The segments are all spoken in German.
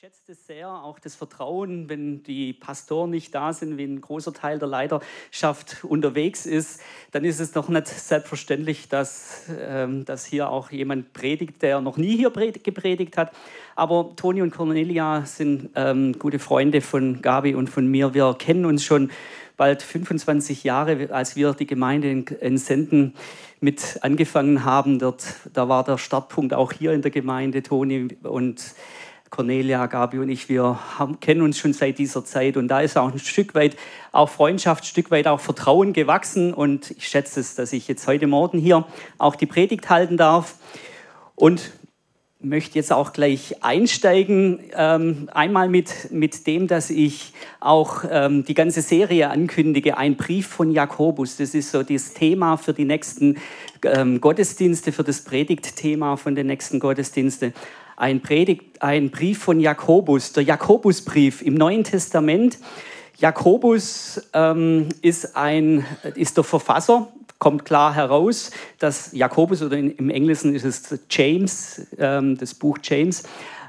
schätze es sehr, auch das Vertrauen, wenn die Pastoren nicht da sind, wenn ein großer Teil der Leiterschaft unterwegs ist, dann ist es doch nicht selbstverständlich, dass, ähm, dass hier auch jemand predigt, der noch nie hier gepredigt hat. Aber Toni und Cornelia sind ähm, gute Freunde von Gabi und von mir. Wir kennen uns schon bald 25 Jahre, als wir die Gemeinde in, in Senden mit angefangen haben. Dort, da war der Startpunkt auch hier in der Gemeinde, Toni. Und Cornelia, Gabi und ich, wir haben, kennen uns schon seit dieser Zeit und da ist auch ein Stück weit auch Freundschaft, ein Stück weit auch Vertrauen gewachsen und ich schätze es, dass ich jetzt heute Morgen hier auch die Predigt halten darf und möchte jetzt auch gleich einsteigen, ähm, einmal mit, mit dem, dass ich auch ähm, die ganze Serie ankündige, ein Brief von Jakobus. Das ist so das Thema für die nächsten ähm, Gottesdienste, für das Predigtthema von den nächsten Gottesdiensten ein, Predigt, ein Brief von Jakobus, der Jakobusbrief im Neuen Testament. Jakobus ähm, ist, ein, ist der Verfasser, kommt klar heraus, dass Jakobus oder in, im Englischen ist es James, ähm, das Buch James,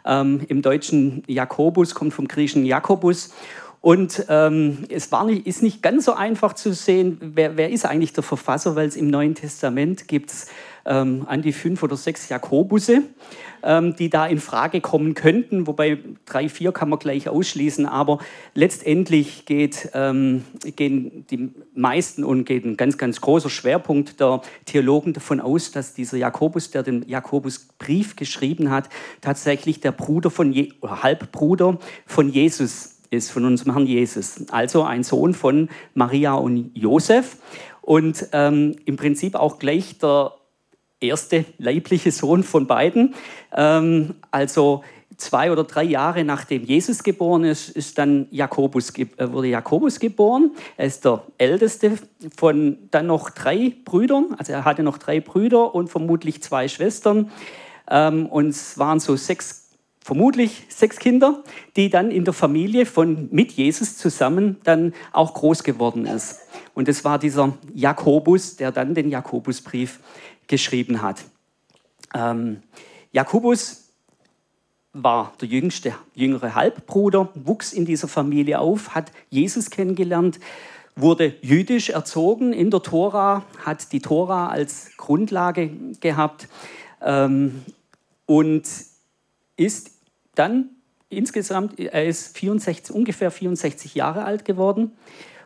ähm, im Deutschen Jakobus, kommt vom griechischen Jakobus. Und ähm, es war nicht, ist nicht ganz so einfach zu sehen, wer, wer ist eigentlich der Verfasser, weil es im Neuen Testament gibt ähm, an die fünf oder sechs Jakobusse ähm, die da in Frage kommen könnten, wobei drei, vier kann man gleich ausschließen, aber letztendlich geht, ähm, gehen die meisten und geht ein ganz, ganz großer Schwerpunkt der Theologen davon aus, dass dieser Jakobus, der den Jakobusbrief geschrieben hat, tatsächlich der Bruder von Je Halbbruder von Jesus ist, von unserem Herrn Jesus. Also ein Sohn von Maria und Josef und ähm, im Prinzip auch gleich der erste leibliche Sohn von beiden. Ähm, also zwei oder drei Jahre nachdem Jesus geboren ist, ist dann Jakobus, äh, wurde Jakobus geboren. Er ist der älteste von dann noch drei Brüdern. Also er hatte noch drei Brüder und vermutlich zwei Schwestern. Ähm, und es waren so sechs, vermutlich sechs Kinder, die dann in der Familie von mit Jesus zusammen dann auch groß geworden ist. Und es war dieser Jakobus, der dann den Jakobusbrief geschrieben hat. Ähm, Jakobus war der jüngste, jüngere Halbbruder, wuchs in dieser Familie auf, hat Jesus kennengelernt, wurde jüdisch erzogen in der Tora, hat die Tora als Grundlage gehabt ähm, und ist dann insgesamt, er ist 64, ungefähr 64 Jahre alt geworden,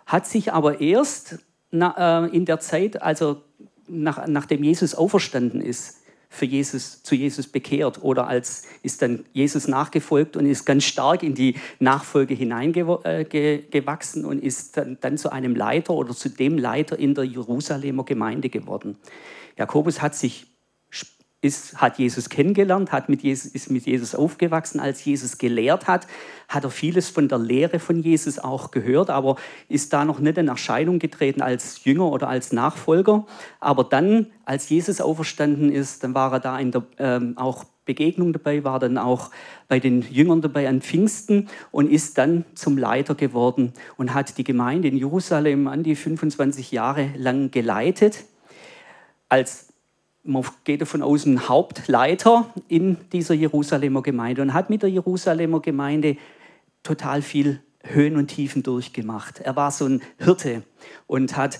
hat sich aber erst na, äh, in der Zeit, also nach, nachdem Jesus auferstanden ist, für Jesus, zu Jesus bekehrt oder als ist dann Jesus nachgefolgt und ist ganz stark in die Nachfolge hineingewachsen äh, und ist dann, dann zu einem Leiter oder zu dem Leiter in der Jerusalemer Gemeinde geworden. Jakobus hat sich ist, hat Jesus kennengelernt, hat mit Jesus, ist mit Jesus aufgewachsen. Als Jesus gelehrt hat, hat er vieles von der Lehre von Jesus auch gehört, aber ist da noch nicht in Erscheinung getreten als Jünger oder als Nachfolger. Aber dann, als Jesus auferstanden ist, dann war er da in der ähm, auch Begegnung dabei, war dann auch bei den Jüngern dabei an Pfingsten und ist dann zum Leiter geworden und hat die Gemeinde in Jerusalem an die 25 Jahre lang geleitet als man geht davon aus, ein Hauptleiter in dieser Jerusalemer Gemeinde und hat mit der Jerusalemer Gemeinde total viel Höhen und Tiefen durchgemacht. Er war so ein Hirte und hat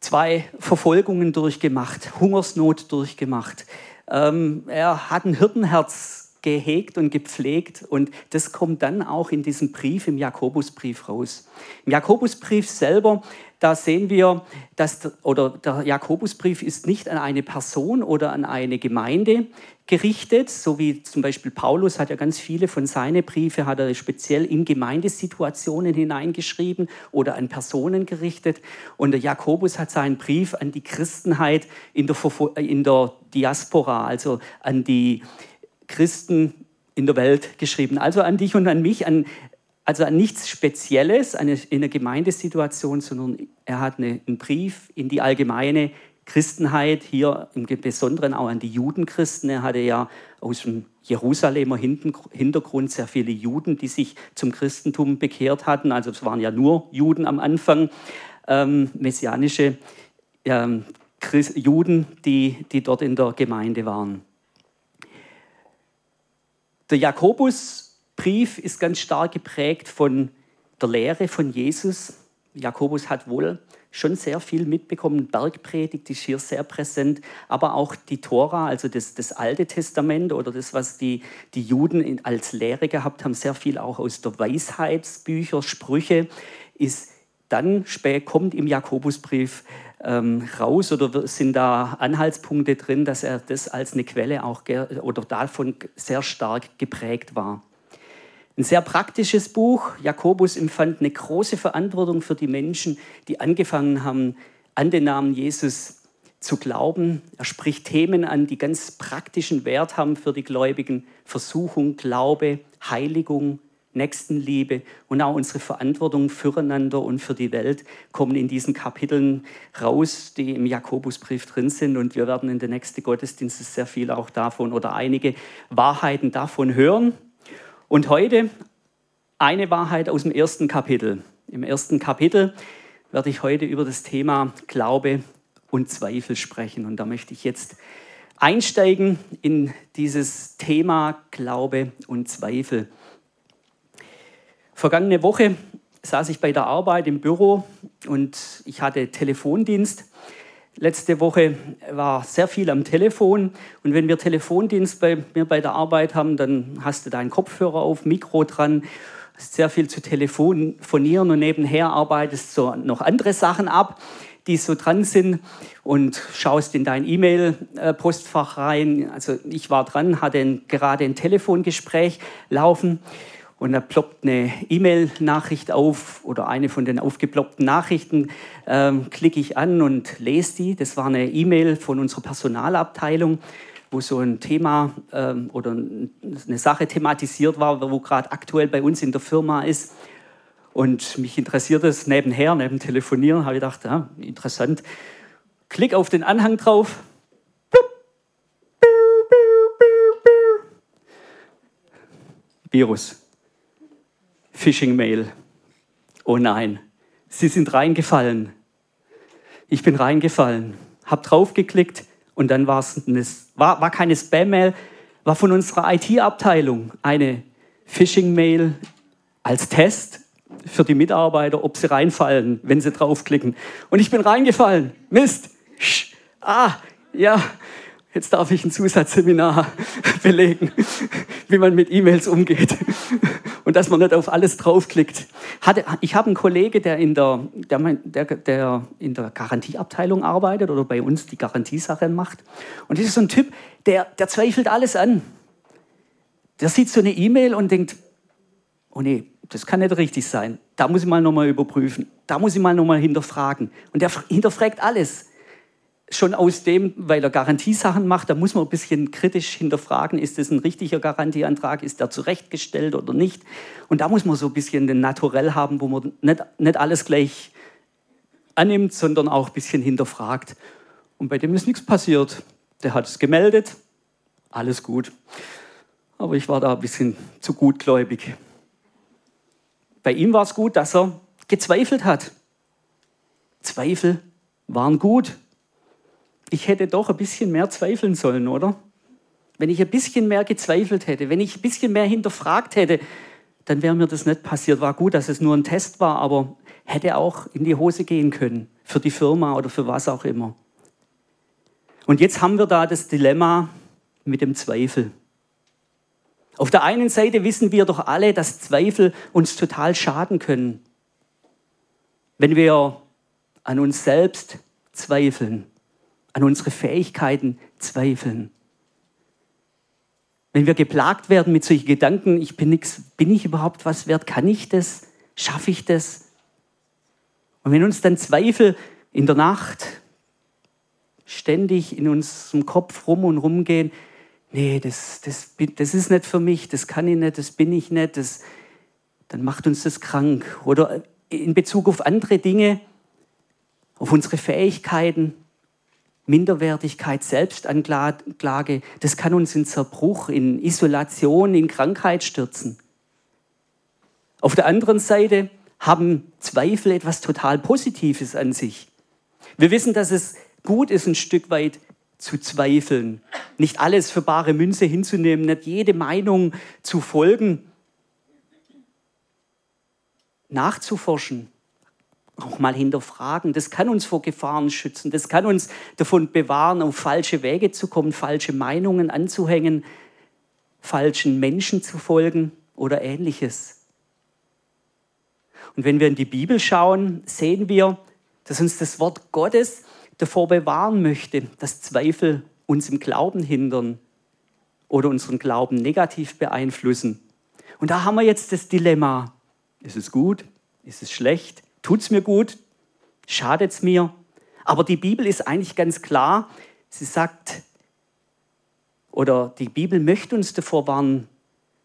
zwei Verfolgungen durchgemacht, Hungersnot durchgemacht. Ähm, er hat ein Hirtenherz gehegt und gepflegt und das kommt dann auch in diesem Brief, im Jakobusbrief raus. Im Jakobusbrief selber da sehen wir, dass oder der Jakobusbrief ist nicht an eine Person oder an eine Gemeinde gerichtet, so wie zum Beispiel Paulus hat ja ganz viele von seinen Briefe hat er speziell in Gemeindesituationen hineingeschrieben oder an Personen gerichtet. Und der Jakobus hat seinen Brief an die Christenheit in der, in der Diaspora, also an die Christen in der Welt geschrieben. Also an dich und an mich, an also an nichts Spezielles eine, in der Gemeindesituation, sondern er hat eine, einen Brief in die allgemeine Christenheit, hier im Besonderen auch an die Judenchristen. Er hatte ja aus dem Jerusalemer Hintergrund sehr viele Juden, die sich zum Christentum bekehrt hatten. Also es waren ja nur Juden am Anfang, ähm, messianische ähm, Juden, die, die dort in der Gemeinde waren. Der Jakobus Brief ist ganz stark geprägt von der Lehre von Jesus. Jakobus hat wohl schon sehr viel mitbekommen. Bergpredigt ist hier sehr präsent, aber auch die Tora, also das, das Alte Testament oder das, was die, die Juden als Lehre gehabt haben, sehr viel auch aus der Weisheitsbücher, Sprüche, ist dann spät kommt im Jakobusbrief ähm, raus oder sind da Anhaltspunkte drin, dass er das als eine Quelle auch oder davon sehr stark geprägt war. Ein sehr praktisches Buch. Jakobus empfand eine große Verantwortung für die Menschen, die angefangen haben, an den Namen Jesus zu glauben. Er spricht Themen an, die ganz praktischen Wert haben für die Gläubigen. Versuchung, Glaube, Heiligung, Nächstenliebe und auch unsere Verantwortung füreinander und für die Welt kommen in diesen Kapiteln raus, die im Jakobusbrief drin sind. Und wir werden in den nächsten Gottesdiensten sehr viel auch davon oder einige Wahrheiten davon hören. Und heute eine Wahrheit aus dem ersten Kapitel. Im ersten Kapitel werde ich heute über das Thema Glaube und Zweifel sprechen. Und da möchte ich jetzt einsteigen in dieses Thema Glaube und Zweifel. Vergangene Woche saß ich bei der Arbeit im Büro und ich hatte Telefondienst Letzte Woche war sehr viel am Telefon und wenn wir Telefondienst bei mir bei der Arbeit haben, dann hast du deinen Kopfhörer auf, Mikro dran, hast sehr viel zu telefonieren und nebenher arbeitest so noch andere Sachen ab, die so dran sind und schaust in dein E-Mail-Postfach rein. Also ich war dran, hatte gerade ein Telefongespräch laufen und da ploppt eine E-Mail-Nachricht auf oder eine von den aufgeploppten Nachrichten, ähm, klicke ich an und lese die. Das war eine E-Mail von unserer Personalabteilung, wo so ein Thema ähm, oder eine Sache thematisiert war, wo gerade aktuell bei uns in der Firma ist. Und mich interessiert es nebenher, neben Telefonieren, habe ich gedacht, ja, interessant. Klick auf den Anhang drauf. Virus. Phishing-Mail. Oh nein, Sie sind reingefallen. Ich bin reingefallen, habe draufgeklickt und dann war's eine, war, war keine Spam-Mail, war von unserer IT-Abteilung eine Phishing-Mail als Test für die Mitarbeiter, ob sie reinfallen, wenn sie draufklicken. Und ich bin reingefallen. Mist. Ah, ja, jetzt darf ich ein Zusatzseminar belegen, wie man mit E-Mails umgeht und dass man nicht auf alles draufklickt. ich habe einen Kollege, der in der, der, der, der in der Garantieabteilung arbeitet oder bei uns die Garantiesache macht. Und das ist so ein Typ, der, der zweifelt alles an. Der sieht so eine E-Mail und denkt, oh nee, das kann nicht richtig sein. Da muss ich mal nochmal überprüfen. Da muss ich mal nochmal hinterfragen. Und der hinterfragt alles schon aus dem, weil er Garantiesachen macht, da muss man ein bisschen kritisch hinterfragen, ist das ein richtiger Garantieantrag, ist der zurechtgestellt oder nicht. Und da muss man so ein bisschen den Naturell haben, wo man nicht, nicht alles gleich annimmt, sondern auch ein bisschen hinterfragt. Und bei dem ist nichts passiert. Der hat es gemeldet, alles gut. Aber ich war da ein bisschen zu gutgläubig. Bei ihm war es gut, dass er gezweifelt hat. Zweifel waren gut ich hätte doch ein bisschen mehr zweifeln sollen, oder? Wenn ich ein bisschen mehr gezweifelt hätte, wenn ich ein bisschen mehr hinterfragt hätte, dann wäre mir das nicht passiert. War gut, dass es nur ein Test war, aber hätte auch in die Hose gehen können, für die Firma oder für was auch immer. Und jetzt haben wir da das Dilemma mit dem Zweifel. Auf der einen Seite wissen wir doch alle, dass Zweifel uns total schaden können. Wenn wir an uns selbst zweifeln, an unsere Fähigkeiten zweifeln. Wenn wir geplagt werden mit solchen Gedanken, ich bin nichts, bin ich überhaupt was wert, kann ich das, schaffe ich das? Und wenn uns dann Zweifel in der Nacht ständig in unserem Kopf rum und rum gehen, nee, das, das, das ist nicht für mich, das kann ich nicht, das bin ich nicht, das, dann macht uns das krank. Oder in Bezug auf andere Dinge, auf unsere Fähigkeiten, Minderwertigkeit, Selbstanklage, das kann uns in Zerbruch, in Isolation, in Krankheit stürzen. Auf der anderen Seite haben Zweifel etwas total Positives an sich. Wir wissen, dass es gut ist, ein Stück weit zu zweifeln, nicht alles für bare Münze hinzunehmen, nicht jede Meinung zu folgen. nachzuforschen, auch mal hinterfragen. Das kann uns vor Gefahren schützen. Das kann uns davon bewahren, auf falsche Wege zu kommen, falsche Meinungen anzuhängen, falschen Menschen zu folgen oder ähnliches. Und wenn wir in die Bibel schauen, sehen wir, dass uns das Wort Gottes davor bewahren möchte, dass Zweifel uns im Glauben hindern oder unseren Glauben negativ beeinflussen. Und da haben wir jetzt das Dilemma. Ist es gut? Ist es schlecht? Tut es mir gut? Schadet es mir? Aber die Bibel ist eigentlich ganz klar. Sie sagt, oder die Bibel möchte uns davor warnen,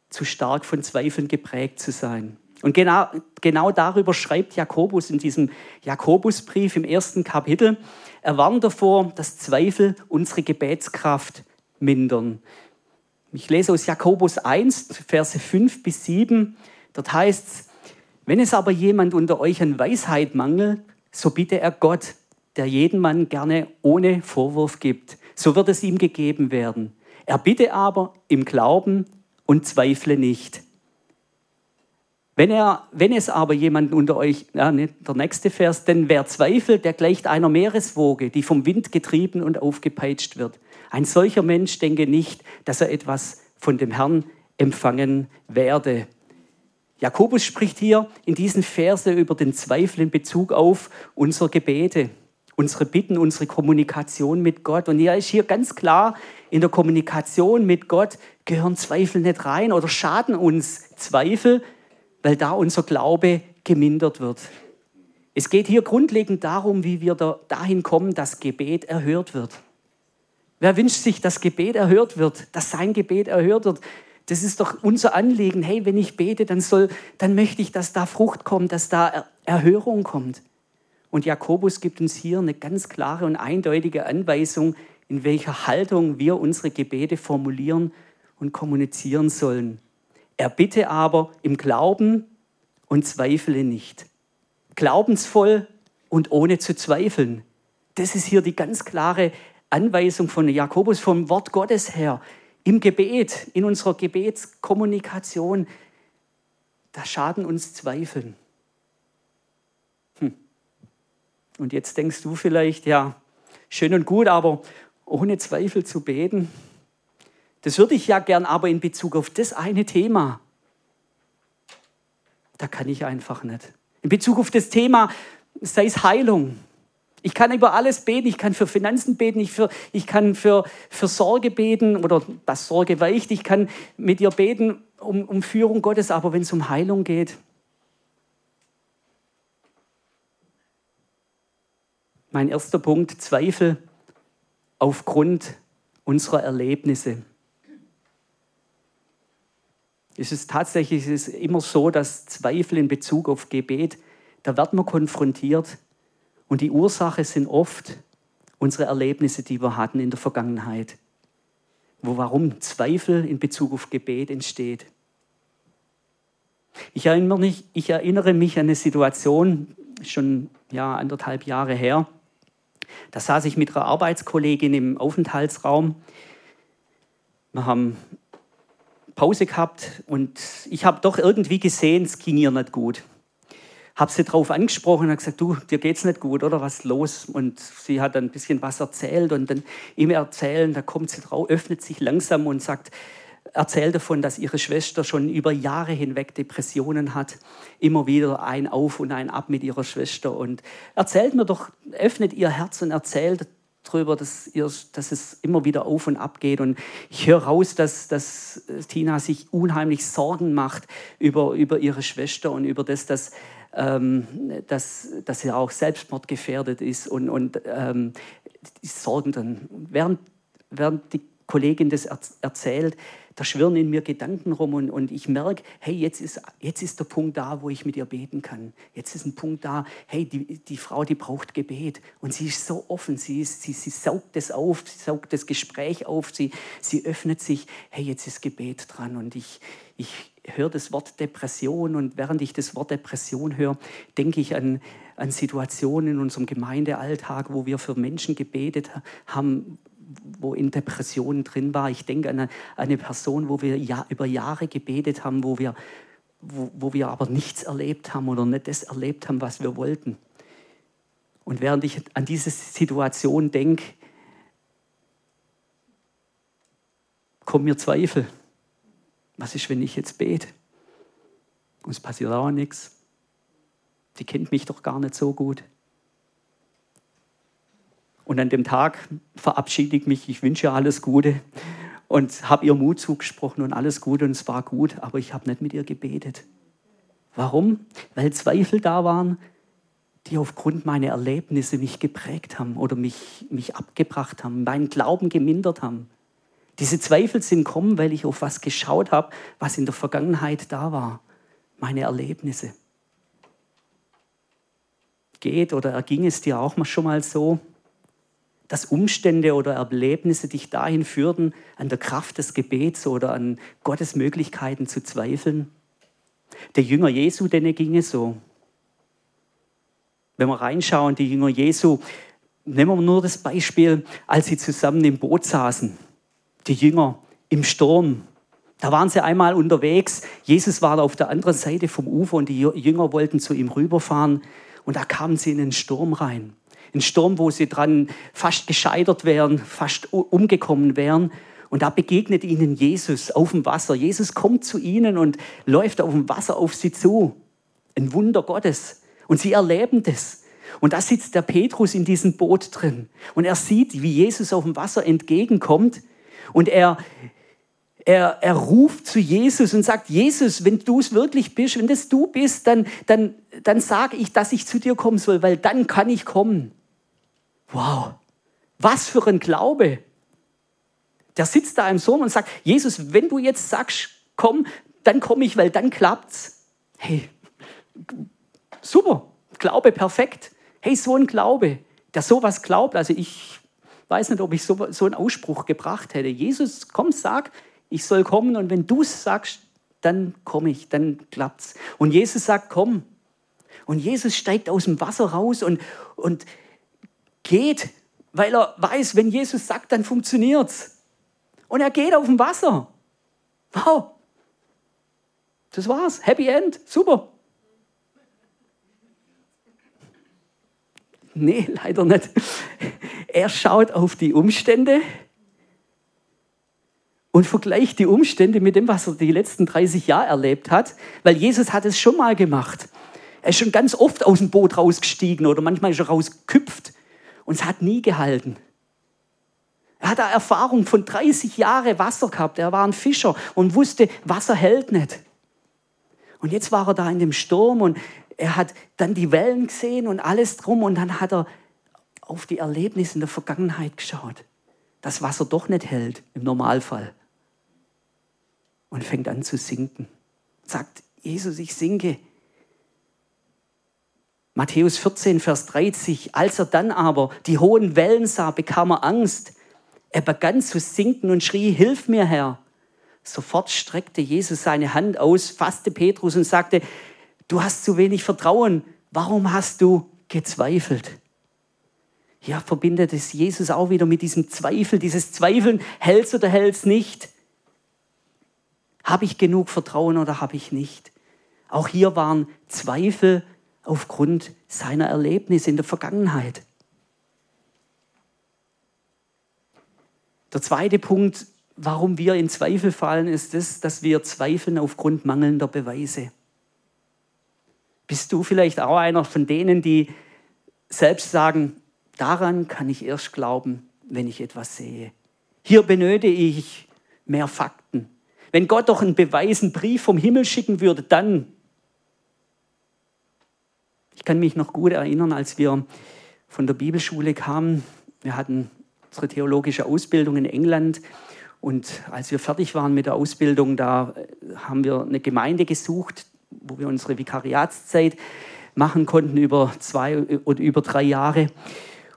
zu stark von Zweifeln geprägt zu sein. Und genau, genau darüber schreibt Jakobus in diesem Jakobusbrief im ersten Kapitel. Er warnt davor, dass Zweifel unsere Gebetskraft mindern. Ich lese aus Jakobus 1, Verse 5 bis 7. Dort heißt es, wenn es aber jemand unter euch an Weisheit mangelt, so bitte er Gott, der jeden Mann gerne ohne Vorwurf gibt. So wird es ihm gegeben werden. Er bitte aber im Glauben und zweifle nicht. Wenn, er, wenn es aber jemand unter euch, ja, nicht der nächste Vers, denn wer zweifelt, der gleicht einer Meereswoge, die vom Wind getrieben und aufgepeitscht wird. Ein solcher Mensch denke nicht, dass er etwas von dem Herrn empfangen werde. Jakobus spricht hier in diesen Verse über den Zweifel in Bezug auf unsere Gebete, unsere Bitten, unsere Kommunikation mit Gott. Und er ist hier ganz klar, in der Kommunikation mit Gott gehören Zweifel nicht rein oder schaden uns Zweifel, weil da unser Glaube gemindert wird. Es geht hier grundlegend darum, wie wir da, dahin kommen, dass Gebet erhört wird. Wer wünscht sich, dass Gebet erhört wird, dass sein Gebet erhört wird? Das ist doch unser Anliegen. Hey, wenn ich bete, dann, soll, dann möchte ich, dass da Frucht kommt, dass da Erhörung kommt. Und Jakobus gibt uns hier eine ganz klare und eindeutige Anweisung, in welcher Haltung wir unsere Gebete formulieren und kommunizieren sollen. Er bitte aber im Glauben und zweifle nicht. Glaubensvoll und ohne zu zweifeln. Das ist hier die ganz klare Anweisung von Jakobus vom Wort Gottes her. Im Gebet, in unserer Gebetskommunikation, da schaden uns Zweifeln. Hm. Und jetzt denkst du vielleicht, ja, schön und gut, aber ohne Zweifel zu beten, das würde ich ja gern, aber in Bezug auf das eine Thema, da kann ich einfach nicht. In Bezug auf das Thema, sei es Heilung. Ich kann über alles beten, ich kann für Finanzen beten, ich, für, ich kann für, für Sorge beten oder das Sorge weicht, ich kann mit dir beten um, um Führung Gottes, aber wenn es um Heilung geht, mein erster Punkt, Zweifel aufgrund unserer Erlebnisse. Es ist tatsächlich es ist immer so, dass Zweifel in Bezug auf Gebet, da wird man konfrontiert und die Ursache sind oft unsere Erlebnisse, die wir hatten in der Vergangenheit. Wo warum Zweifel in Bezug auf Gebet entsteht. Ich erinnere mich, ich erinnere mich an eine Situation, schon ja, anderthalb Jahre her. Da saß ich mit einer Arbeitskollegin im Aufenthaltsraum. Wir haben Pause gehabt und ich habe doch irgendwie gesehen, es ging ihr nicht gut. Habe sie darauf angesprochen und gesagt, du, dir geht's nicht gut, oder was ist los? Und sie hat dann ein bisschen was erzählt und dann im Erzählen, da kommt sie drauf, öffnet sich langsam und sagt, erzählt davon, dass ihre Schwester schon über Jahre hinweg Depressionen hat. Immer wieder ein Auf und ein Ab mit ihrer Schwester. Und erzählt mir doch, öffnet ihr Herz und erzählt drüber, dass, ihr, dass es immer wieder auf und ab geht. Und ich höre raus, dass, dass Tina sich unheimlich Sorgen macht über, über ihre Schwester und über das, dass, ähm, dass, dass sie auch selbstmordgefährdet ist. Und, und ähm, die Sorgen dann, während, während die Kollegin das erzählt, da schwirren in mir Gedanken rum und, und ich merke, hey, jetzt ist, jetzt ist der Punkt da, wo ich mit ihr beten kann. Jetzt ist ein Punkt da, hey, die, die Frau, die braucht Gebet. Und sie ist so offen, sie, ist, sie, sie saugt es auf, sie saugt das Gespräch auf, sie, sie öffnet sich, hey, jetzt ist Gebet dran. Und ich, ich höre das Wort Depression und während ich das Wort Depression höre, denke ich an, an Situationen in unserem Gemeindealltag, wo wir für Menschen gebetet haben, wo in Depressionen drin war. Ich denke an eine, eine Person, wo wir ja, über Jahre gebetet haben, wo wir wo, wo wir aber nichts erlebt haben oder nicht das erlebt haben, was wir wollten. Und während ich an diese Situation denke, kommen mir Zweifel. Was ist, wenn ich jetzt bete? Und es passiert auch nichts. Sie kennt mich doch gar nicht so gut. Und an dem Tag verabschiede ich mich, ich wünsche ihr alles Gute und habe ihr Mut zugesprochen und alles Gute und es war gut, aber ich habe nicht mit ihr gebetet. Warum? Weil Zweifel da waren, die aufgrund meiner Erlebnisse mich geprägt haben oder mich, mich abgebracht haben, meinen Glauben gemindert haben. Diese Zweifel sind gekommen, weil ich auf was geschaut habe, was in der Vergangenheit da war. Meine Erlebnisse. Geht oder erging es dir auch mal schon mal so, dass Umstände oder Erlebnisse dich dahin führten, an der Kraft des Gebets oder an Gottes Möglichkeiten zu zweifeln? Der Jünger Jesu, denen ging es so. Wenn wir reinschauen, die Jünger Jesu, nehmen wir nur das Beispiel, als sie zusammen im Boot saßen die Jünger im Sturm. Da waren sie einmal unterwegs. Jesus war auf der anderen Seite vom Ufer und die Jünger wollten zu ihm rüberfahren. Und da kamen sie in einen Sturm rein. Ein Sturm, wo sie dran fast gescheitert wären, fast umgekommen wären. Und da begegnet ihnen Jesus auf dem Wasser. Jesus kommt zu ihnen und läuft auf dem Wasser auf sie zu. Ein Wunder Gottes. Und sie erleben das. Und da sitzt der Petrus in diesem Boot drin. Und er sieht, wie Jesus auf dem Wasser entgegenkommt. Und er, er, er ruft zu Jesus und sagt, Jesus, wenn du es wirklich bist, wenn das du bist, dann, dann, dann sage ich, dass ich zu dir kommen soll, weil dann kann ich kommen. Wow, was für ein Glaube. Der sitzt da im Sohn und sagt, Jesus, wenn du jetzt sagst, komm, dann komme ich, weil dann klappt's. Hey, super, Glaube perfekt. Hey, so ein Glaube, der sowas glaubt. Also ich weiß nicht, ob ich so, so einen Ausspruch gebracht hätte. Jesus, komm, sag, ich soll kommen und wenn du es sagst, dann komme ich, dann klappt's. Und Jesus sagt, komm. Und Jesus steigt aus dem Wasser raus und, und geht, weil er weiß, wenn Jesus sagt, dann funktioniert's. Und er geht auf dem Wasser. Wow. Das war's. Happy End. Super. Nee, leider nicht. Er schaut auf die Umstände und vergleicht die Umstände mit dem, was er die letzten 30 Jahre erlebt hat, weil Jesus hat es schon mal gemacht. Er ist schon ganz oft aus dem Boot rausgestiegen oder manchmal ist er rausgeküpft und es hat nie gehalten. Er hat eine Erfahrung von 30 Jahren Wasser gehabt. Er war ein Fischer und wusste, Wasser hält nicht. Und jetzt war er da in dem Sturm und er hat dann die Wellen gesehen und alles drum und dann hat er auf die Erlebnisse in der Vergangenheit geschaut. Das Wasser doch nicht hält im Normalfall. Und fängt an zu sinken. Sagt, Jesus, ich sinke. Matthäus 14, Vers 30. Als er dann aber die hohen Wellen sah, bekam er Angst. Er begann zu sinken und schrie, Hilf mir, Herr. Sofort streckte Jesus seine Hand aus, fasste Petrus und sagte, Du hast zu wenig Vertrauen. Warum hast du gezweifelt? Ja, verbindet es Jesus auch wieder mit diesem Zweifel, dieses Zweifeln, hält's oder hält's nicht? Habe ich genug Vertrauen oder habe ich nicht? Auch hier waren Zweifel aufgrund seiner Erlebnisse in der Vergangenheit. Der zweite Punkt, warum wir in Zweifel fallen, ist das, dass wir zweifeln aufgrund mangelnder Beweise. Bist du vielleicht auch einer von denen, die selbst sagen, daran kann ich erst glauben, wenn ich etwas sehe. Hier benötige ich mehr Fakten. Wenn Gott doch einen Beweis, einen Brief vom Himmel schicken würde, dann. Ich kann mich noch gut erinnern, als wir von der Bibelschule kamen. Wir hatten unsere theologische Ausbildung in England. Und als wir fertig waren mit der Ausbildung, da haben wir eine Gemeinde gesucht, wo wir unsere Vikariatszeit machen konnten über zwei oder über drei Jahre.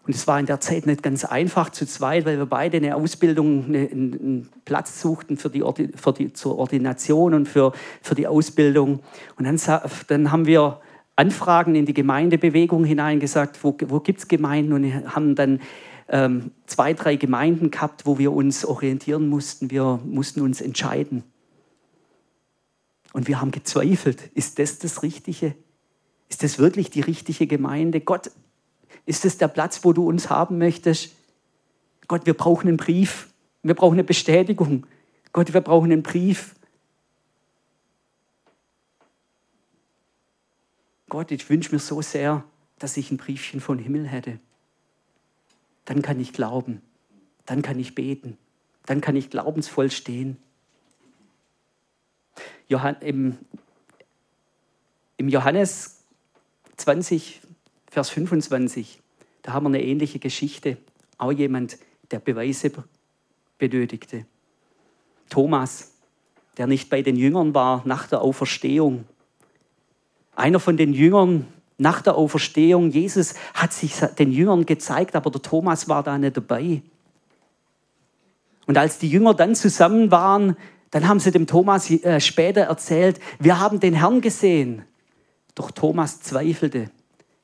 Und es war in der Zeit nicht ganz einfach zu zweit, weil wir beide eine Ausbildung, einen Platz suchten für die, für die, zur Ordination und für, für die Ausbildung. Und dann, dann haben wir Anfragen in die Gemeindebewegung hineingesagt, wo, wo gibt es Gemeinden und haben dann ähm, zwei, drei Gemeinden gehabt, wo wir uns orientieren mussten. Wir mussten uns entscheiden. Und wir haben gezweifelt, ist das das Richtige? Ist das wirklich die richtige Gemeinde? Gott, ist das der Platz, wo du uns haben möchtest? Gott, wir brauchen einen Brief. Wir brauchen eine Bestätigung. Gott, wir brauchen einen Brief. Gott, ich wünsche mir so sehr, dass ich ein Briefchen vom Himmel hätte. Dann kann ich glauben. Dann kann ich beten. Dann kann ich glaubensvoll stehen. Johann, im, Im Johannes 20, Vers 25, da haben wir eine ähnliche Geschichte. Auch jemand, der Beweise benötigte. Thomas, der nicht bei den Jüngern war nach der Auferstehung. Einer von den Jüngern nach der Auferstehung, Jesus hat sich den Jüngern gezeigt, aber der Thomas war da nicht dabei. Und als die Jünger dann zusammen waren, dann haben sie dem Thomas äh, später erzählt, wir haben den Herrn gesehen. Doch Thomas zweifelte.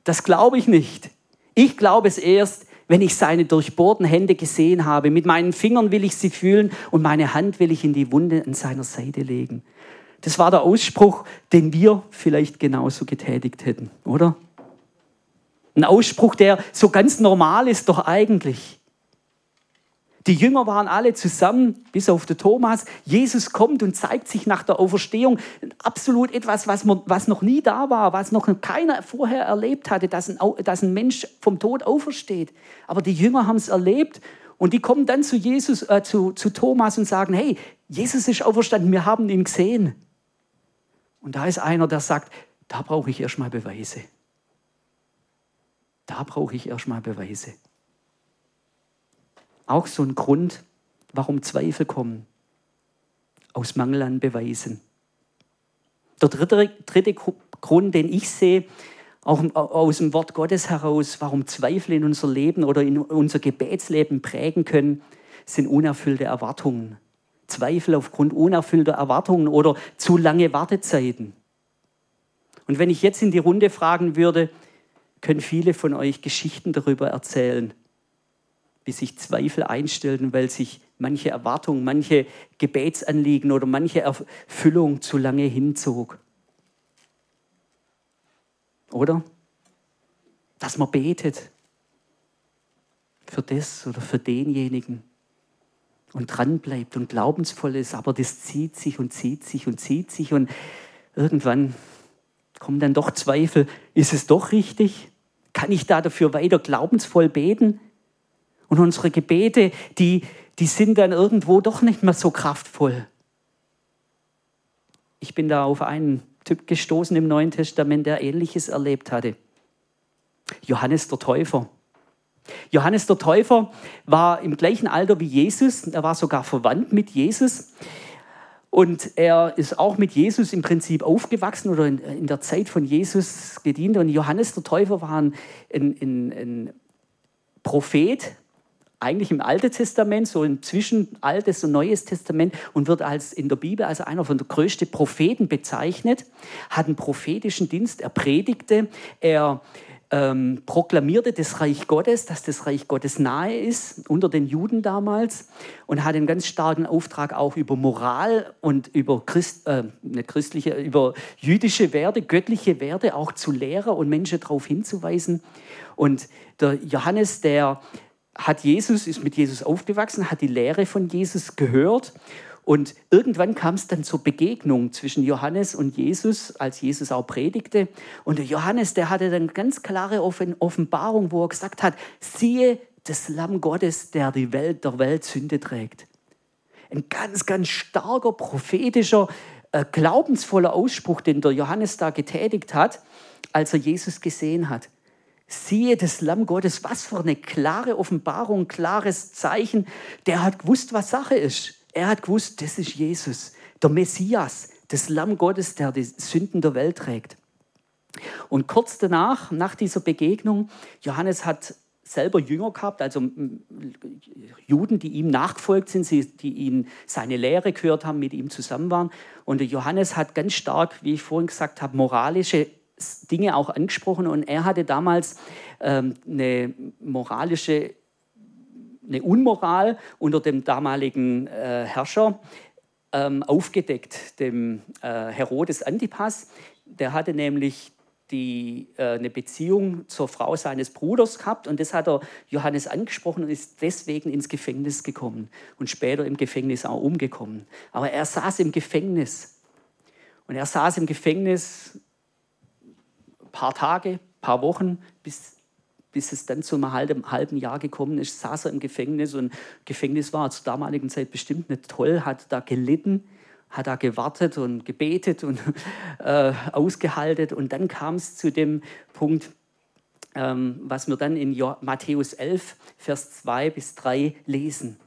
Das glaube ich nicht. Ich glaube es erst, wenn ich seine durchbohrten Hände gesehen habe. Mit meinen Fingern will ich sie fühlen und meine Hand will ich in die Wunde an seiner Seite legen. Das war der Ausspruch, den wir vielleicht genauso getätigt hätten, oder? Ein Ausspruch, der so ganz normal ist, doch eigentlich. Die Jünger waren alle zusammen, bis auf den Thomas. Jesus kommt und zeigt sich nach der Auferstehung absolut etwas, was, man, was noch nie da war, was noch keiner vorher erlebt hatte, dass ein, dass ein Mensch vom Tod aufersteht. Aber die Jünger haben es erlebt und die kommen dann zu Jesus, äh, zu, zu Thomas und sagen: Hey, Jesus ist auferstanden, wir haben ihn gesehen. Und da ist einer, der sagt: Da brauche ich erstmal Beweise. Da brauche ich erstmal Beweise auch so ein Grund, warum Zweifel kommen. Aus Mangel an Beweisen. Der dritte, dritte Grund, den ich sehe, auch aus dem Wort Gottes heraus, warum Zweifel in unser Leben oder in unser Gebetsleben prägen können, sind unerfüllte Erwartungen. Zweifel aufgrund unerfüllter Erwartungen oder zu lange Wartezeiten. Und wenn ich jetzt in die Runde fragen würde, können viele von euch Geschichten darüber erzählen, wie sich Zweifel einstellten, weil sich manche Erwartung, manche Gebetsanliegen oder manche Erfüllung zu lange hinzog. Oder? Dass man betet für das oder für denjenigen und dranbleibt und glaubensvoll ist, aber das zieht sich und zieht sich und zieht sich und irgendwann kommen dann doch Zweifel. Ist es doch richtig? Kann ich da dafür weiter glaubensvoll beten? Und unsere Gebete, die, die sind dann irgendwo doch nicht mehr so kraftvoll. Ich bin da auf einen Typ gestoßen im Neuen Testament, der Ähnliches erlebt hatte. Johannes der Täufer. Johannes der Täufer war im gleichen Alter wie Jesus, er war sogar verwandt mit Jesus. Und er ist auch mit Jesus im Prinzip aufgewachsen oder in, in der Zeit von Jesus gedient. Und Johannes der Täufer war ein, ein, ein Prophet, eigentlich im Alten Testament, so zwischen Altes und Neues Testament und wird als in der Bibel als einer von der größten Propheten bezeichnet, hat einen prophetischen Dienst, er predigte, er ähm, proklamierte das Reich Gottes, dass das Reich Gottes nahe ist, unter den Juden damals, und hat einen ganz starken Auftrag auch über Moral und über Christ, äh, nicht christliche, über jüdische Werte, göttliche Werte auch zu lehren und Menschen darauf hinzuweisen. Und der Johannes, der hat Jesus, ist mit Jesus aufgewachsen, hat die Lehre von Jesus gehört und irgendwann kam es dann zur Begegnung zwischen Johannes und Jesus, als Jesus auch predigte. Und der Johannes, der hatte dann ganz klare Offenbarung, wo er gesagt hat, siehe das Lamm Gottes, der die Welt der Welt Sünde trägt. Ein ganz, ganz starker prophetischer, äh, glaubensvoller Ausspruch, den der Johannes da getätigt hat, als er Jesus gesehen hat. Siehe das Lamm Gottes, was für eine klare Offenbarung, klares Zeichen. Der hat gewusst, was Sache ist. Er hat gewusst, das ist Jesus, der Messias, das Lamm Gottes, der die Sünden der Welt trägt. Und kurz danach, nach dieser Begegnung, Johannes hat selber Jünger gehabt, also Juden, die ihm nachgefolgt sind, die ihn seine Lehre gehört haben, mit ihm zusammen waren. Und Johannes hat ganz stark, wie ich vorhin gesagt habe, moralische Dinge auch angesprochen und er hatte damals ähm, eine moralische, eine Unmoral unter dem damaligen äh, Herrscher ähm, aufgedeckt, dem äh, Herodes Antipas. Der hatte nämlich die, äh, eine Beziehung zur Frau seines Bruders gehabt und das hat er Johannes angesprochen und ist deswegen ins Gefängnis gekommen und später im Gefängnis auch umgekommen. Aber er saß im Gefängnis und er saß im Gefängnis paar Tage, paar Wochen, bis, bis es dann zu einem halben, halben Jahr gekommen ist, saß er im Gefängnis und Gefängnis war zur damaligen Zeit bestimmt nicht toll, hat da gelitten hat da gewartet und gebetet und äh, ausgehalten. Und dann kam es zu dem Punkt, ähm, was wir dann in jo Matthäus 11, Vers 2 bis 3 lesen.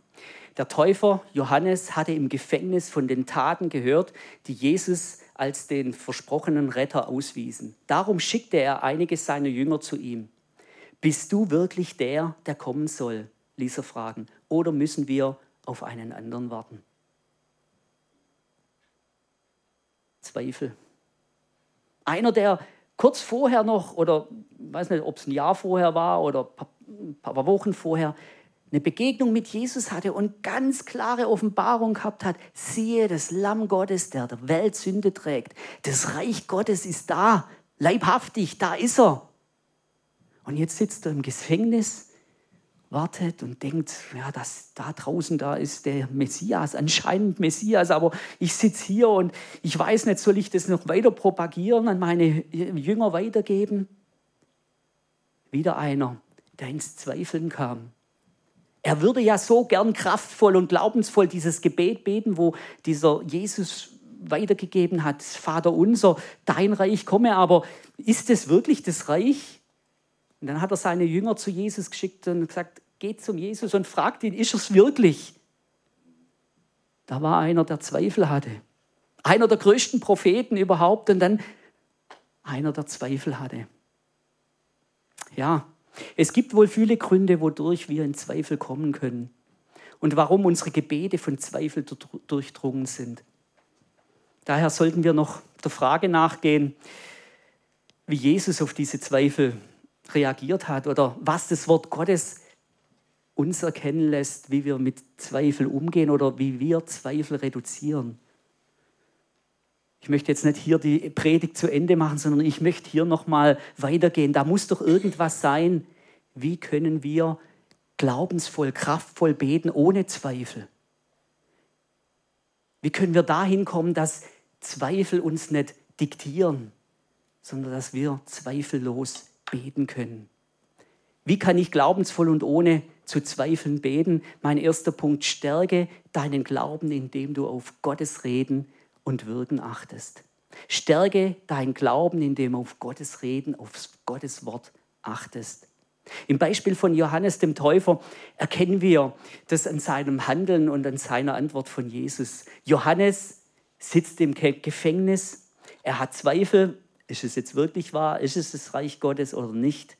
Der Täufer Johannes hatte im Gefängnis von den Taten gehört, die Jesus als den versprochenen Retter auswiesen. Darum schickte er einige seiner Jünger zu ihm. Bist du wirklich der, der kommen soll? ließ er fragen. Oder müssen wir auf einen anderen warten? Zweifel. Einer, der kurz vorher noch, oder ich weiß nicht, ob es ein Jahr vorher war oder ein paar Wochen vorher, eine Begegnung mit Jesus hatte und ganz klare Offenbarung gehabt hat, siehe das Lamm Gottes, der der Welt Sünde trägt. Das Reich Gottes ist da, leibhaftig, da ist er. Und jetzt sitzt er im Gefängnis wartet und denkt, ja, das da draußen, da ist der Messias, anscheinend Messias, aber ich sitze hier und ich weiß nicht, soll ich das noch weiter propagieren, an meine Jünger weitergeben? Wieder einer, der ins Zweifeln kam. Er würde ja so gern kraftvoll und glaubensvoll dieses Gebet beten, wo dieser Jesus weitergegeben hat, Vater unser, dein Reich komme, aber ist es wirklich das Reich? Und dann hat er seine Jünger zu Jesus geschickt und gesagt, geht zum Jesus und fragt ihn, ist es wirklich? Da war einer, der Zweifel hatte. Einer der größten Propheten überhaupt und dann einer, der Zweifel hatte. Ja, es gibt wohl viele Gründe, wodurch wir in Zweifel kommen können und warum unsere Gebete von Zweifel durchdrungen sind. Daher sollten wir noch der Frage nachgehen, wie Jesus auf diese Zweifel reagiert hat oder was das Wort Gottes uns erkennen lässt, wie wir mit Zweifel umgehen oder wie wir Zweifel reduzieren. Ich möchte jetzt nicht hier die Predigt zu Ende machen, sondern ich möchte hier nochmal weitergehen. Da muss doch irgendwas sein. Wie können wir glaubensvoll, kraftvoll beten ohne Zweifel? Wie können wir dahin kommen, dass Zweifel uns nicht diktieren, sondern dass wir zweifellos beten können? Wie kann ich glaubensvoll und ohne zu zweifeln beten? Mein erster Punkt, stärke deinen Glauben, indem du auf Gottes Reden und Wirken achtest. Stärke deinen Glauben, indem du auf Gottes Reden, auf Gottes Wort achtest. Im Beispiel von Johannes dem Täufer erkennen wir das an seinem Handeln und an seiner Antwort von Jesus. Johannes sitzt im Gefängnis, er hat Zweifel, ist es jetzt wirklich wahr, ist es das Reich Gottes oder nicht?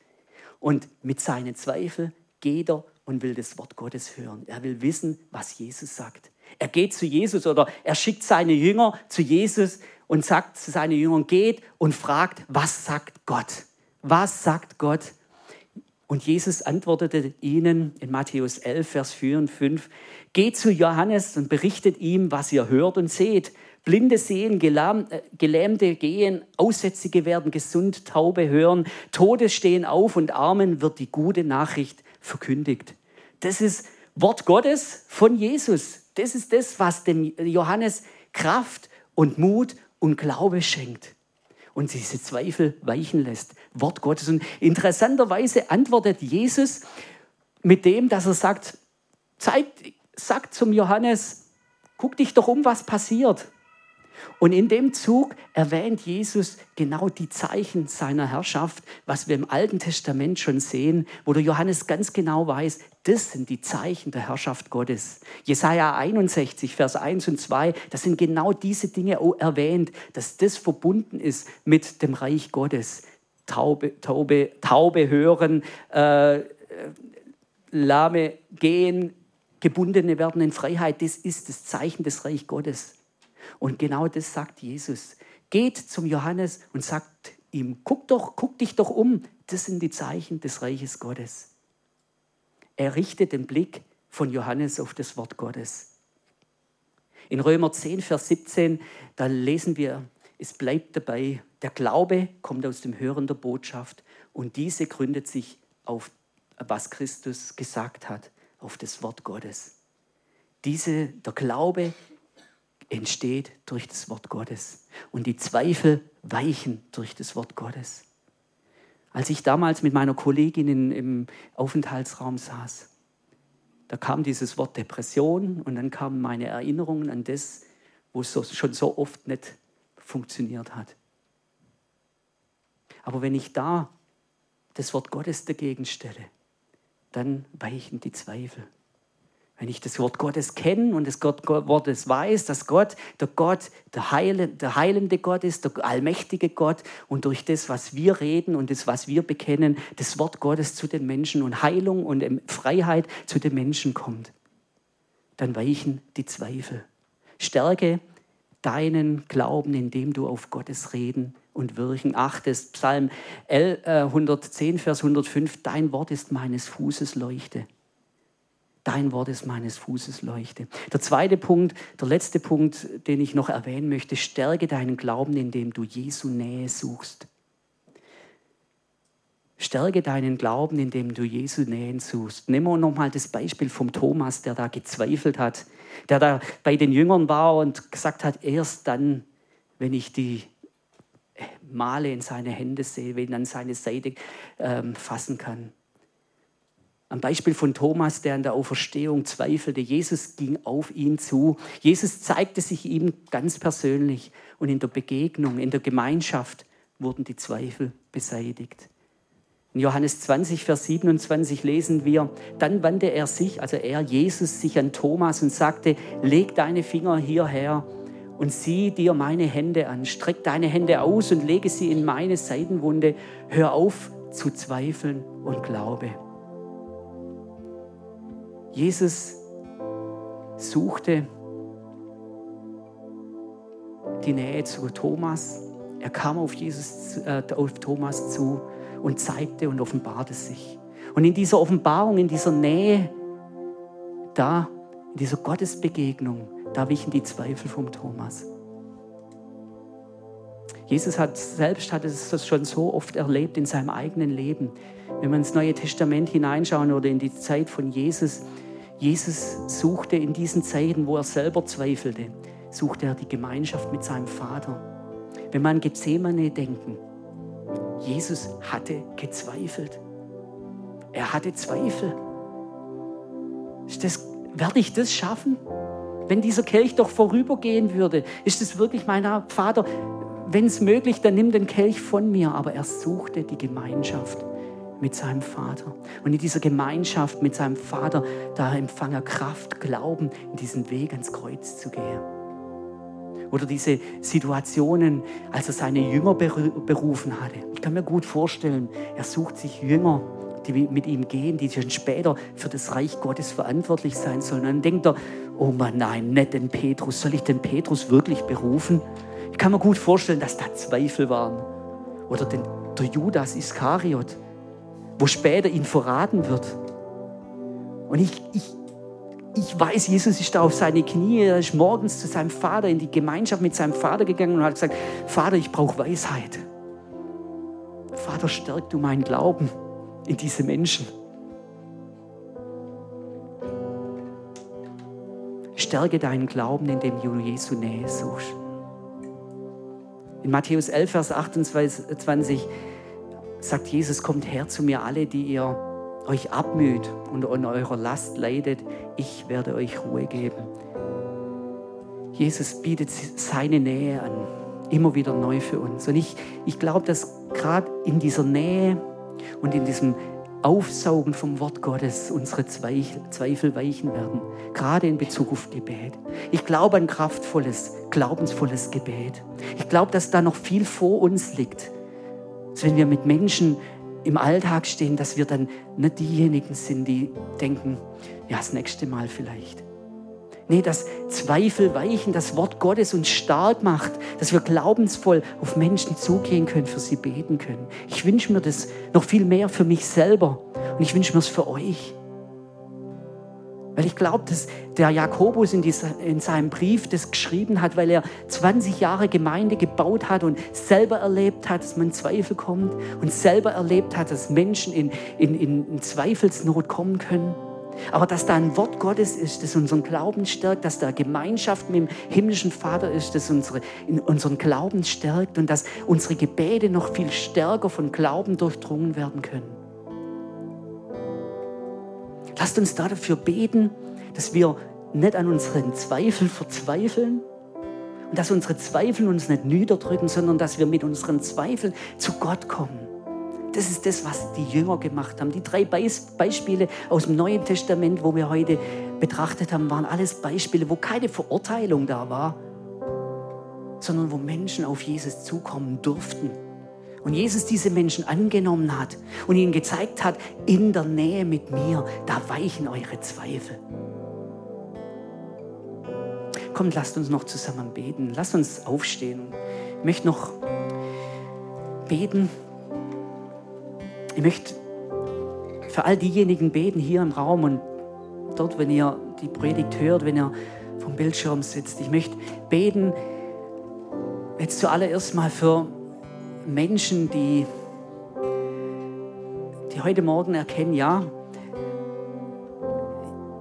Und mit seinen Zweifeln geht er und will das Wort Gottes hören. Er will wissen, was Jesus sagt. Er geht zu Jesus oder er schickt seine Jünger zu Jesus und sagt zu seinen Jüngern, geht und fragt, was sagt Gott? Was sagt Gott? Und Jesus antwortete ihnen in Matthäus 11, Vers 4 und 5, geht zu Johannes und berichtet ihm, was ihr hört und seht. Blinde sehen, äh, Gelähmte gehen, Aussätzige werden gesund, Taube hören, Tote stehen auf und Armen wird die gute Nachricht verkündigt. Das ist Wort Gottes von Jesus. Das ist das, was dem Johannes Kraft und Mut und Glaube schenkt und diese Zweifel weichen lässt. Wort Gottes. Und interessanterweise antwortet Jesus mit dem, dass er sagt, zeigt, sagt zum Johannes, guck dich doch um, was passiert. Und in dem Zug erwähnt Jesus genau die Zeichen seiner Herrschaft, was wir im Alten Testament schon sehen, wo der Johannes ganz genau weiß, das sind die Zeichen der Herrschaft Gottes. Jesaja 61, Vers 1 und 2, das sind genau diese Dinge erwähnt, dass das verbunden ist mit dem Reich Gottes. Taube, Taube, Taube hören, äh, Lahme gehen, Gebundene werden in Freiheit. Das ist das Zeichen des Reich Gottes. Und genau das sagt Jesus. Geht zum Johannes und sagt ihm, guck doch, guck dich doch um. Das sind die Zeichen des Reiches Gottes. Er richtet den Blick von Johannes auf das Wort Gottes. In Römer 10, Vers 17, da lesen wir, es bleibt dabei, der Glaube kommt aus dem Hören der Botschaft und diese gründet sich auf, was Christus gesagt hat, auf das Wort Gottes. Diese, der Glaube entsteht durch das Wort Gottes und die Zweifel weichen durch das Wort Gottes. Als ich damals mit meiner Kollegin in, im Aufenthaltsraum saß, da kam dieses Wort Depression und dann kamen meine Erinnerungen an das, wo es so, schon so oft nicht funktioniert hat. Aber wenn ich da das Wort Gottes dagegen stelle, dann weichen die Zweifel. Wenn ich das Wort Gottes kenne und das Wort Gottes weiß, dass Gott der Gott, der, Heile, der heilende Gott ist, der allmächtige Gott und durch das, was wir reden und das, was wir bekennen, das Wort Gottes zu den Menschen und Heilung und Freiheit zu den Menschen kommt, dann weichen die Zweifel. Stärke deinen Glauben, indem du auf Gottes Reden und Wirken achtest. Psalm 110, äh, Vers 105, dein Wort ist meines Fußes Leuchte Dein Wort ist meines Fußes Leuchte. Der zweite Punkt, der letzte Punkt, den ich noch erwähnen möchte, stärke deinen Glauben, indem du Jesu Nähe suchst. Stärke deinen Glauben, indem du Jesu Nähe suchst. Nehmen wir nochmal das Beispiel vom Thomas, der da gezweifelt hat, der da bei den Jüngern war und gesagt hat, erst dann, wenn ich die Male in seine Hände sehe, wenn ich an seine Seite ähm, fassen kann. Am Beispiel von Thomas, der an der Auferstehung zweifelte. Jesus ging auf ihn zu. Jesus zeigte sich ihm ganz persönlich. Und in der Begegnung, in der Gemeinschaft wurden die Zweifel beseitigt. In Johannes 20, Vers 27 lesen wir, dann wandte er sich, also er, Jesus, sich an Thomas und sagte, leg deine Finger hierher und sieh dir meine Hände an. Streck deine Hände aus und lege sie in meine Seitenwunde. Hör auf zu zweifeln und glaube. Jesus suchte die Nähe zu Thomas. Er kam auf, Jesus, äh, auf Thomas zu und zeigte und offenbarte sich. Und in dieser Offenbarung, in dieser Nähe, da, in dieser Gottesbegegnung, da wichen die Zweifel vom Thomas. Jesus hat selbst hat es schon so oft erlebt in seinem eigenen Leben. Wenn wir ins Neue Testament hineinschauen oder in die Zeit von Jesus, Jesus suchte in diesen Zeiten, wo er selber zweifelte, suchte er die Gemeinschaft mit seinem Vater. Wenn wir an Gethsemane denken, Jesus hatte gezweifelt. Er hatte Zweifel. Das, werde ich das schaffen? Wenn dieser Kelch doch vorübergehen würde, ist das wirklich mein Vater? Wenn es möglich, dann nimm den Kelch von mir. Aber er suchte die Gemeinschaft mit seinem Vater. Und in dieser Gemeinschaft mit seinem Vater, da empfang er Kraft, Glauben, in diesen Weg ans Kreuz zu gehen. Oder diese Situationen, als er seine Jünger berufen hatte. Ich kann mir gut vorstellen, er sucht sich Jünger, die mit ihm gehen, die schon später für das Reich Gottes verantwortlich sein sollen. Und dann denkt er, oh Mann, nein, nicht den Petrus. Soll ich den Petrus wirklich berufen? Ich kann mir gut vorstellen, dass da Zweifel waren. Oder den, der Judas Iskariot, wo später ihn verraten wird. Und ich, ich, ich weiß, Jesus ist da auf seine Knie, er ist morgens zu seinem Vater in die Gemeinschaft mit seinem Vater gegangen und hat gesagt, Vater, ich brauche Weisheit. Vater, stärk du meinen Glauben in diese Menschen. Stärke deinen Glauben, indem du Jesu Nähe suchst. In Matthäus 11, Vers 28 sagt Jesus, kommt her zu mir alle, die ihr euch abmüht und an eurer Last leidet, ich werde euch Ruhe geben. Jesus bietet seine Nähe an, immer wieder neu für uns. Und ich, ich glaube, dass gerade in dieser Nähe und in diesem Aufsaugen vom Wort Gottes unsere Zweifel weichen werden, gerade in Bezug auf Gebet. Ich glaube an kraftvolles, glaubensvolles Gebet. Ich glaube, dass da noch viel vor uns liegt, dass wenn wir mit Menschen im Alltag stehen, dass wir dann nicht diejenigen sind, die denken, ja, das nächste Mal vielleicht. Nee, dass Zweifel weichen, das Wort Gottes uns stark macht, dass wir glaubensvoll auf Menschen zugehen können, für sie beten können. Ich wünsche mir das noch viel mehr für mich selber und ich wünsche mir es für euch. Weil ich glaube, dass der Jakobus in, dieser, in seinem Brief das geschrieben hat, weil er 20 Jahre Gemeinde gebaut hat und selber erlebt hat, dass man in Zweifel kommt und selber erlebt hat, dass Menschen in, in, in Zweifelsnot kommen können. Aber dass da ein Wort Gottes ist, das unseren Glauben stärkt, dass da Gemeinschaft mit dem himmlischen Vater ist, das unsere, unseren Glauben stärkt und dass unsere Gebete noch viel stärker von Glauben durchdrungen werden können. Lasst uns dafür beten, dass wir nicht an unseren Zweifeln verzweifeln und dass unsere Zweifel uns nicht niederdrücken, sondern dass wir mit unseren Zweifeln zu Gott kommen. Das ist das, was die Jünger gemacht haben. Die drei Beispiele aus dem Neuen Testament, wo wir heute betrachtet haben, waren alles Beispiele, wo keine Verurteilung da war, sondern wo Menschen auf Jesus zukommen durften und Jesus diese Menschen angenommen hat und ihnen gezeigt hat, in der Nähe mit mir, da weichen eure Zweifel. Kommt, lasst uns noch zusammen beten. Lasst uns aufstehen. Ich möchte noch beten. Ich möchte für all diejenigen beten hier im Raum und dort, wenn ihr die Predigt hört, wenn ihr vom Bildschirm sitzt. Ich möchte beten jetzt zuallererst mal für Menschen, die, die heute Morgen erkennen, ja,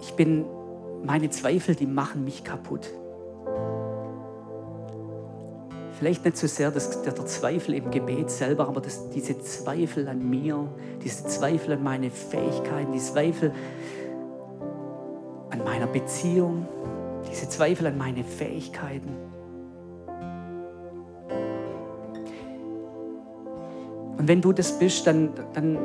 ich bin, meine Zweifel, die machen mich kaputt. Vielleicht nicht so sehr das, der, der Zweifel im Gebet selber, aber das, diese Zweifel an mir, diese Zweifel an meine Fähigkeiten, die Zweifel an meiner Beziehung, diese Zweifel an meine Fähigkeiten. Und wenn du das bist, dann, dann,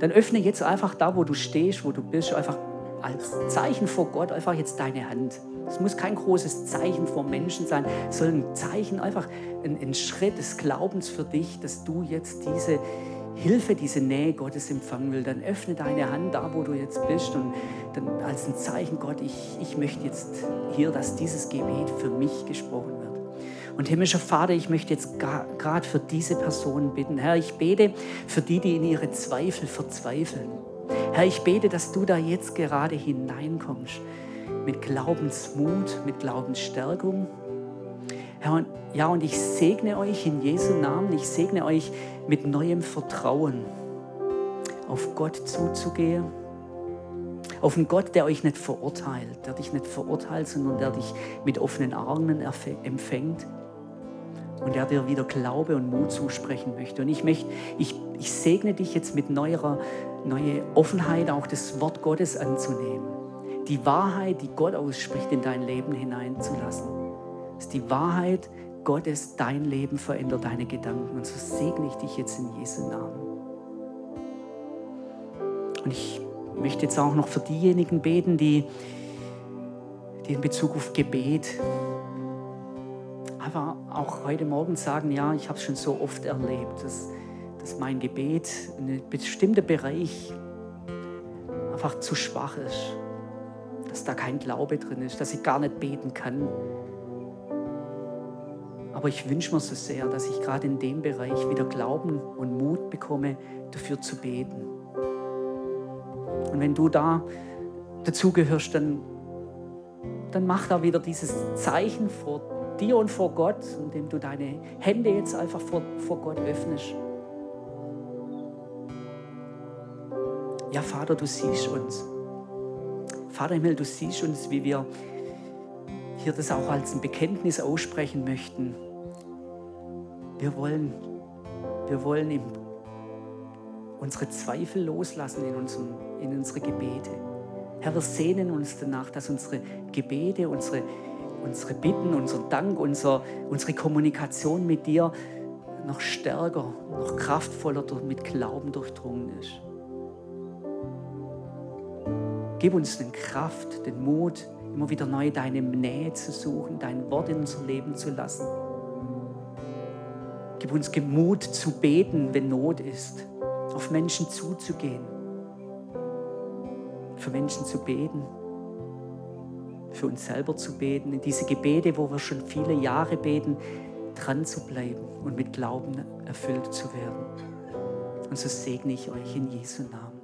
dann öffne jetzt einfach da, wo du stehst, wo du bist, einfach als Zeichen vor Gott einfach jetzt deine Hand. Es muss kein großes Zeichen vor Menschen sein, sondern ein Zeichen, einfach ein, ein Schritt des Glaubens für dich, dass du jetzt diese Hilfe, diese Nähe Gottes empfangen willst. Dann öffne deine Hand da, wo du jetzt bist und dann als ein Zeichen, Gott, ich, ich möchte jetzt hier, dass dieses Gebet für mich gesprochen wird. Und himmlischer Vater, ich möchte jetzt gerade für diese Personen bitten. Herr, ich bete für die, die in ihre Zweifel verzweifeln. Herr, ich bete, dass du da jetzt gerade hineinkommst mit Glaubensmut, mit Glaubensstärkung. Herr, und, ja, und ich segne euch in Jesu Namen, ich segne euch mit neuem Vertrauen, auf Gott zuzugehen, auf einen Gott, der euch nicht verurteilt, der dich nicht verurteilt, sondern der dich mit offenen Armen empfängt und der dir wieder Glaube und Mut zusprechen möchte. Und ich, möchte, ich, ich segne dich jetzt mit neuer, neuer Offenheit, auch das Wort Gottes anzunehmen. Die Wahrheit, die Gott ausspricht, in dein Leben hineinzulassen. Das ist die Wahrheit Gottes, dein Leben verändert deine Gedanken. Und so segne ich dich jetzt in Jesu Namen. Und ich möchte jetzt auch noch für diejenigen beten, die, die in Bezug auf Gebet einfach auch heute Morgen sagen, ja, ich habe es schon so oft erlebt, dass, dass mein Gebet in einem bestimmten Bereich einfach zu schwach ist, dass da kein Glaube drin ist, dass ich gar nicht beten kann. Aber ich wünsche mir so sehr, dass ich gerade in dem Bereich wieder Glauben und Mut bekomme, dafür zu beten. Und wenn du da dazugehörst, dann, dann mach da wieder dieses Zeichen vor dir und vor Gott, indem du deine Hände jetzt einfach vor, vor Gott öffnest. Ja, Vater, du siehst uns. Vater Himmel, du siehst uns, wie wir hier das auch als ein Bekenntnis aussprechen möchten. Wir wollen, wir wollen im, unsere Zweifel loslassen in, unserem, in unsere Gebete. Herr, wir sehnen uns danach, dass unsere Gebete, unsere unsere Bitten, unser Dank, unser, unsere Kommunikation mit dir noch stärker, noch kraftvoller mit Glauben durchdrungen ist. Gib uns den Kraft, den Mut, immer wieder neu deine Nähe zu suchen, dein Wort in unser Leben zu lassen. Gib uns Mut zu beten, wenn Not ist, auf Menschen zuzugehen, für Menschen zu beten für uns selber zu beten, in diese Gebete, wo wir schon viele Jahre beten, dran zu bleiben und mit Glauben erfüllt zu werden. Und so segne ich euch in Jesu Namen.